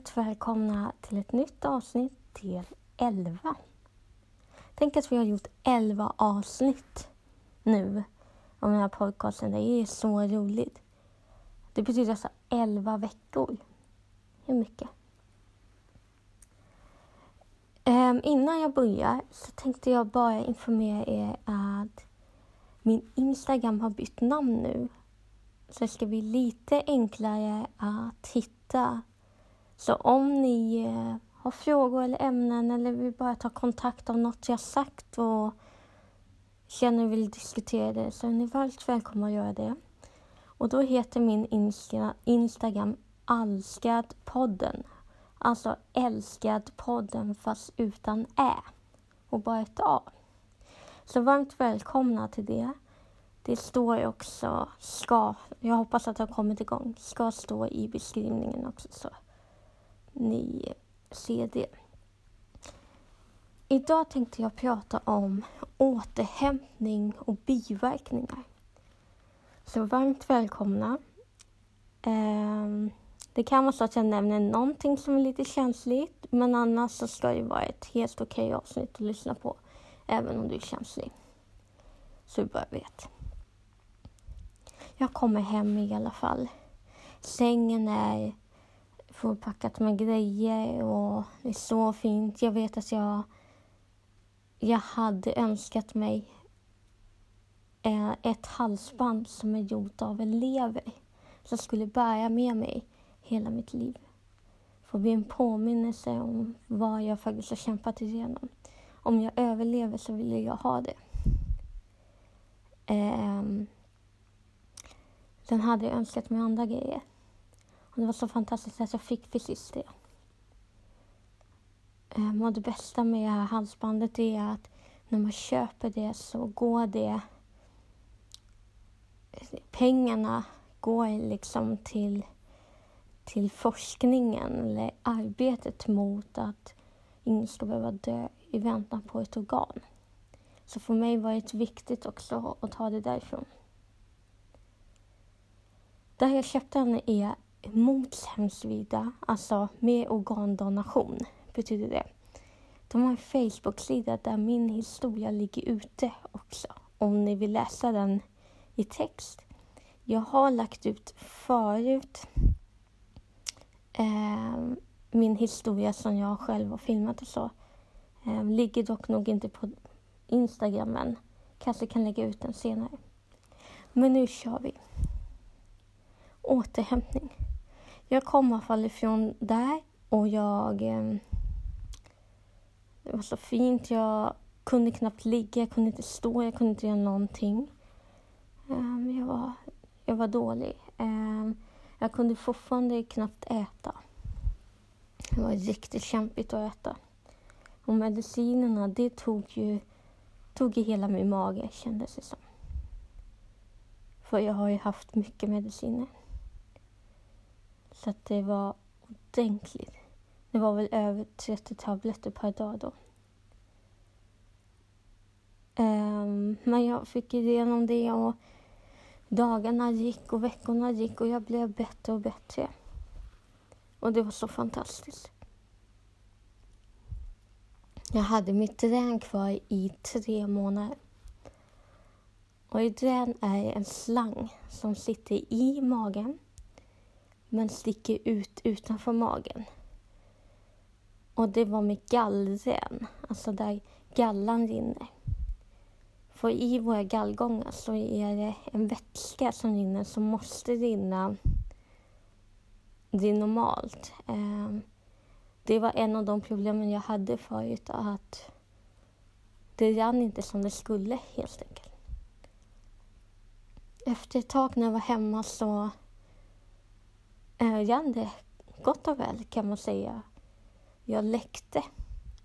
Varmt välkomna till ett nytt avsnitt, del 11. Tänk att vi har gjort 11 avsnitt nu om den här podcasten. Det är så roligt. Det betyder alltså 11 veckor. Hur mycket? Um, innan jag börjar så tänkte jag bara informera er att min Instagram har bytt namn nu. Så det ska bli lite enklare att hitta så om ni eh, har frågor eller ämnen eller vill bara ta kontakt om något jag sagt och känner vill diskutera det så är ni varmt välkomna att göra det. Och då heter min Insta Instagram Alskadpodden. Alltså Älskadpodden fast utan Ä och bara ett A. Så varmt välkomna till det. Det står också ska, jag hoppas att det har kommit igång, ska stå i beskrivningen också. Så ni ser det. Idag tänkte jag prata om återhämtning och biverkningar. Så varmt välkomna. Ehm, det kan vara så att jag nämner någonting som är lite känsligt men annars så ska det vara ett helt okej okay avsnitt att lyssna på även om du är känslig. Så du bara vet. Jag kommer hem i alla fall. Sängen är fullpackat med grejer och det är så fint. Jag vet att jag, jag hade önskat mig eh, ett halsband som är gjort av elever som skulle bära med mig hela mitt liv. Får bli en påminnelse om vad jag faktiskt har kämpat igenom. Om jag överlever så vill jag ha det. Ehm, Sen hade jag önskat mig andra grejer. Det var så fantastiskt att jag fick precis det. Eh, um, och det bästa med halsbandet är att när man köper det så går det... Pengarna går liksom till, till forskningen eller arbetet mot att ingen ska behöva dö i väntan på ett organ. Så för mig var det viktigt också att ta det därifrån. Där jag köpte den är mot hemsida, alltså med organdonation, betyder det. De har en Facebook-sida där min historia ligger ute också, om ni vill läsa den i text. Jag har lagt ut förut eh, min historia som jag själv har filmat och så. Eh, ligger dock nog inte på Instagram än. Kanske kan lägga ut den senare. Men nu kör vi. Återhämtning. Jag kom i alla fall ifrån där och jag... Eh, det var så fint. Jag kunde knappt ligga, jag kunde inte stå, jag kunde inte göra någonting. Eh, jag, var, jag var dålig. Eh, jag kunde fortfarande knappt äta. Det var riktigt kämpigt att äta. Och medicinerna, det tog ju, tog ju hela min mage kändes det som. För jag har ju haft mycket mediciner. Så att det var ordentligt. Det var väl över 30 tabletter per dag då. Um, men jag fick igenom det och dagarna gick och veckorna gick och jag blev bättre och bättre. Och det var så fantastiskt. Jag hade mitt drän kvar i tre månader. Och i drän är en slang som sitter i magen men sticker ut utanför magen. Och det var med gallren, alltså där gallan rinner. För i våra gallgångar så är det en vätska som rinner som måste rinna det är normalt. Ehm, det var en av de problemen jag hade förut, att det rann inte som det skulle helt enkelt. Efter ett tag när jag var hemma så Eh, Janne rann det gott och väl kan man säga. Jag läckte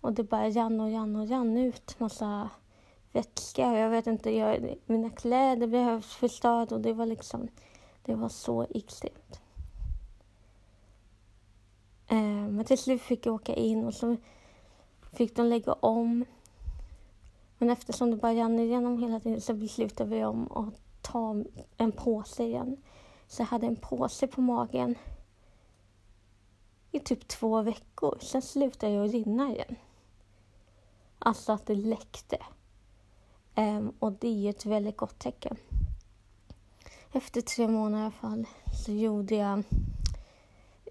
och det bara rann och rann och rann ut massa vätska. Jag vet inte, jag, mina kläder blev förstörda och det var liksom, det var så extremt. Eh, men till slut fick jag åka in och så fick de lägga om. Men eftersom det bara rann igenom hela tiden så beslutade vi om att ta en påse igen. Så jag hade en påse på magen i typ två veckor. Sen slutade jag rinna igen. Alltså att det läckte. Um, och det är ett väldigt gott tecken. Efter tre månader i alla fall så gjorde jag,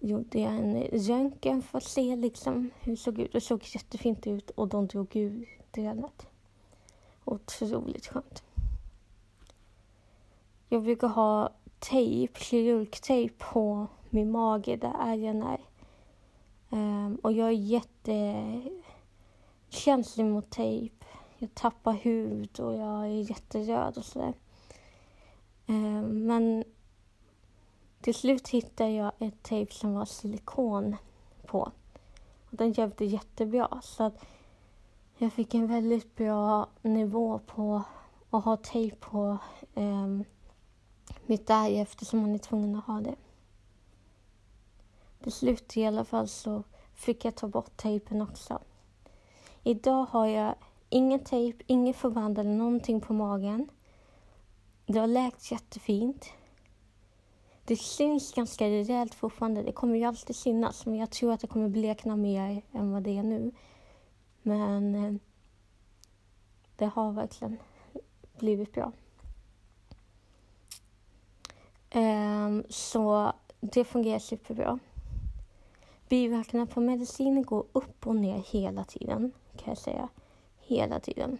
gjorde jag en röntgen för att se liksom hur det såg ut. Det såg jättefint ut och de drog ur dränet. Otroligt skönt. Jag brukar ha tejp, kirurgtejp på min mage där ärren är. Um, och jag är jättekänslig mot tejp. Jag tappar hud och jag är jätteröd och sådär. Um, men till slut hittade jag ett tejp som var silikon på. Och den hjälpte jättebra. Så att jag fick en väldigt bra nivå på att ha tejp på um, mitt ärr eftersom man är tvungen att ha det. Till slut i alla fall så fick jag ta bort tejpen också. Idag har jag ingen tejp, ingen förband eller någonting på magen. Det har läkt jättefint. Det syns ganska rejält fortfarande. Det kommer ju alltid synas, men jag tror att det kommer blekna mer än vad det är nu. Men eh, det har verkligen blivit bra. Um, så det fungerar superbra. Biverkningarna på medicin går upp och ner hela tiden, kan jag säga. Hela tiden.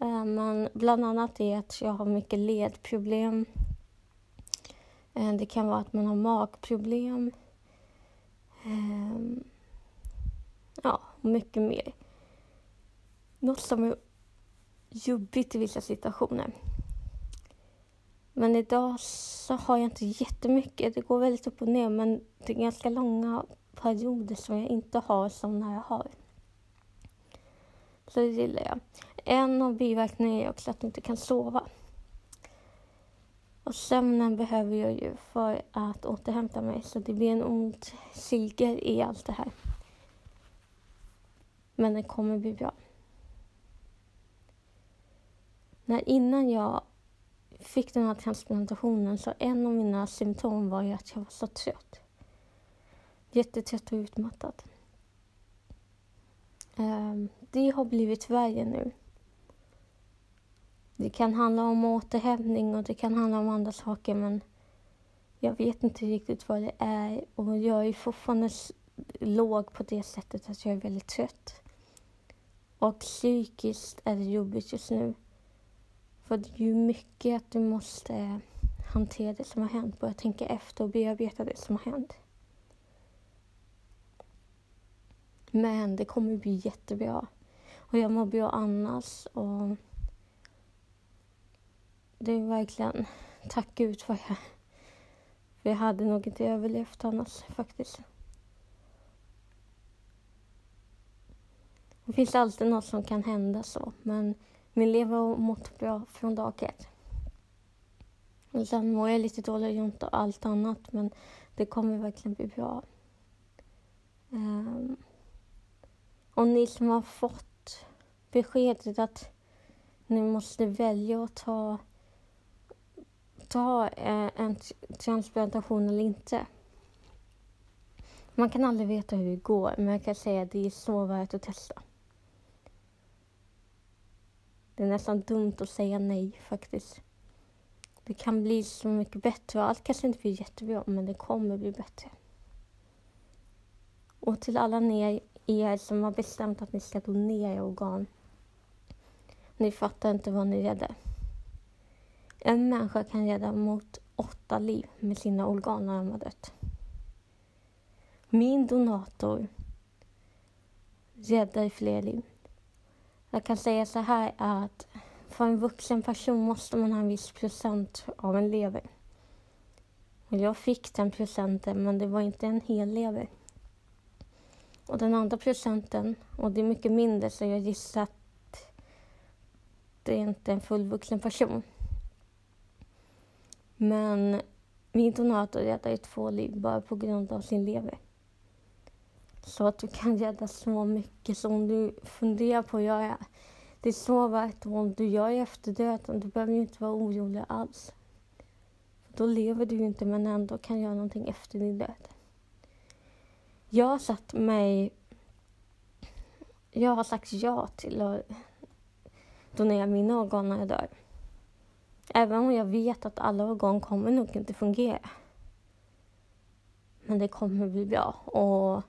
Ehm, men bland annat är att jag har mycket ledproblem. Ehm, det kan vara att man har magproblem. Ja, mycket mer. Något som är jobbigt i vissa situationer men idag så har jag inte jättemycket. Det går väldigt upp och ner men det är ganska långa perioder som jag inte har som när jag har. Så det gillar jag. En av biverkningarna är också att jag inte kan sova. Och sömnen behöver jag ju för att återhämta mig så det blir en ond cirkel i allt det här. Men det kommer bli bra. När innan jag fick den här transplantationen så en av mina symptom var ju att jag var så trött. Jättetrött och utmattad. Ehm, det har blivit värre nu. Det kan handla om återhämtning och det kan handla om andra saker men jag vet inte riktigt vad det är och jag är fortfarande låg på det sättet att jag är väldigt trött. Och psykiskt är det jobbigt just nu. För det är ju mycket att du måste hantera det som har hänt, börja tänka efter och bearbeta det som har hänt. Men det kommer bli jättebra. Och jag mår bra annars. Och det är verkligen, tack Gud för jag, för jag hade nog inte överlevt annars faktiskt. Det finns alltid något som kan hända så, men min lever har mått bra från dag ett. Och sen mår jag lite dåligt runt och allt annat men det kommer verkligen bli bra. Um, och ni som har fått beskedet att ni måste välja att ta, ta eh, en transplantation eller inte. Man kan aldrig veta hur det går men jag kan säga att det är så värt att testa. Det är nästan dumt att säga nej faktiskt. Det kan bli så mycket bättre. Allt kanske inte blir jättebra, men det kommer bli bättre. Och till alla ni er som har bestämt att ni ska donera organ. Ni fattar inte vad ni räddar. En människa kan rädda mot åtta liv med sina organ när de har dött. Min donator räddar fler liv. Jag kan säga så här att för en vuxen person måste man ha en viss procent av en lever. Och jag fick den procenten, men det var inte en hel lever. Och den andra procenten, och det är mycket mindre, så jag gissar att det är inte en fullvuxen person. Men min donator räddade två liv bara på grund av sin lever. Så att du kan rädda så mycket. Så om du funderar på att göra det är så värt om du gör efter döden. Du behöver ju inte vara orolig alls. För då lever du ju inte men ändå kan göra någonting efter din död. Jag har satt mig... Jag har sagt ja till att donera mina organ när jag dör. Även om jag vet att alla organ kommer nog inte fungera. Men det kommer bli bra. Och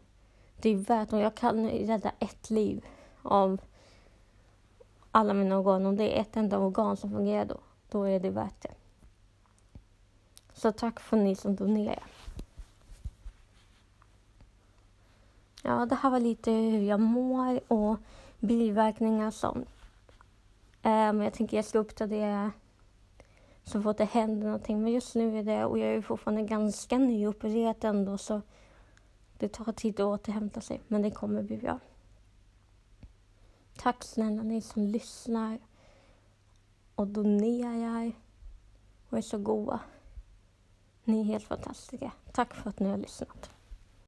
det är värt om jag kan rädda ett liv av alla mina organ. Om det är ett enda organ som fungerar då, då är det värt det. Så tack för ni som donerar. Ja, det här var lite hur jag mår och biverkningar och sånt. Men jag tänker jag ska uppdatera så fort det händer någonting. Men just nu är det, och jag är fortfarande ganska nyopererad ändå så det tar tid att återhämta sig. Men det kommer bli bra. Tack snälla ni som lyssnar och donerar och är så goa. Ni är helt fantastiska. Tack för att ni har lyssnat.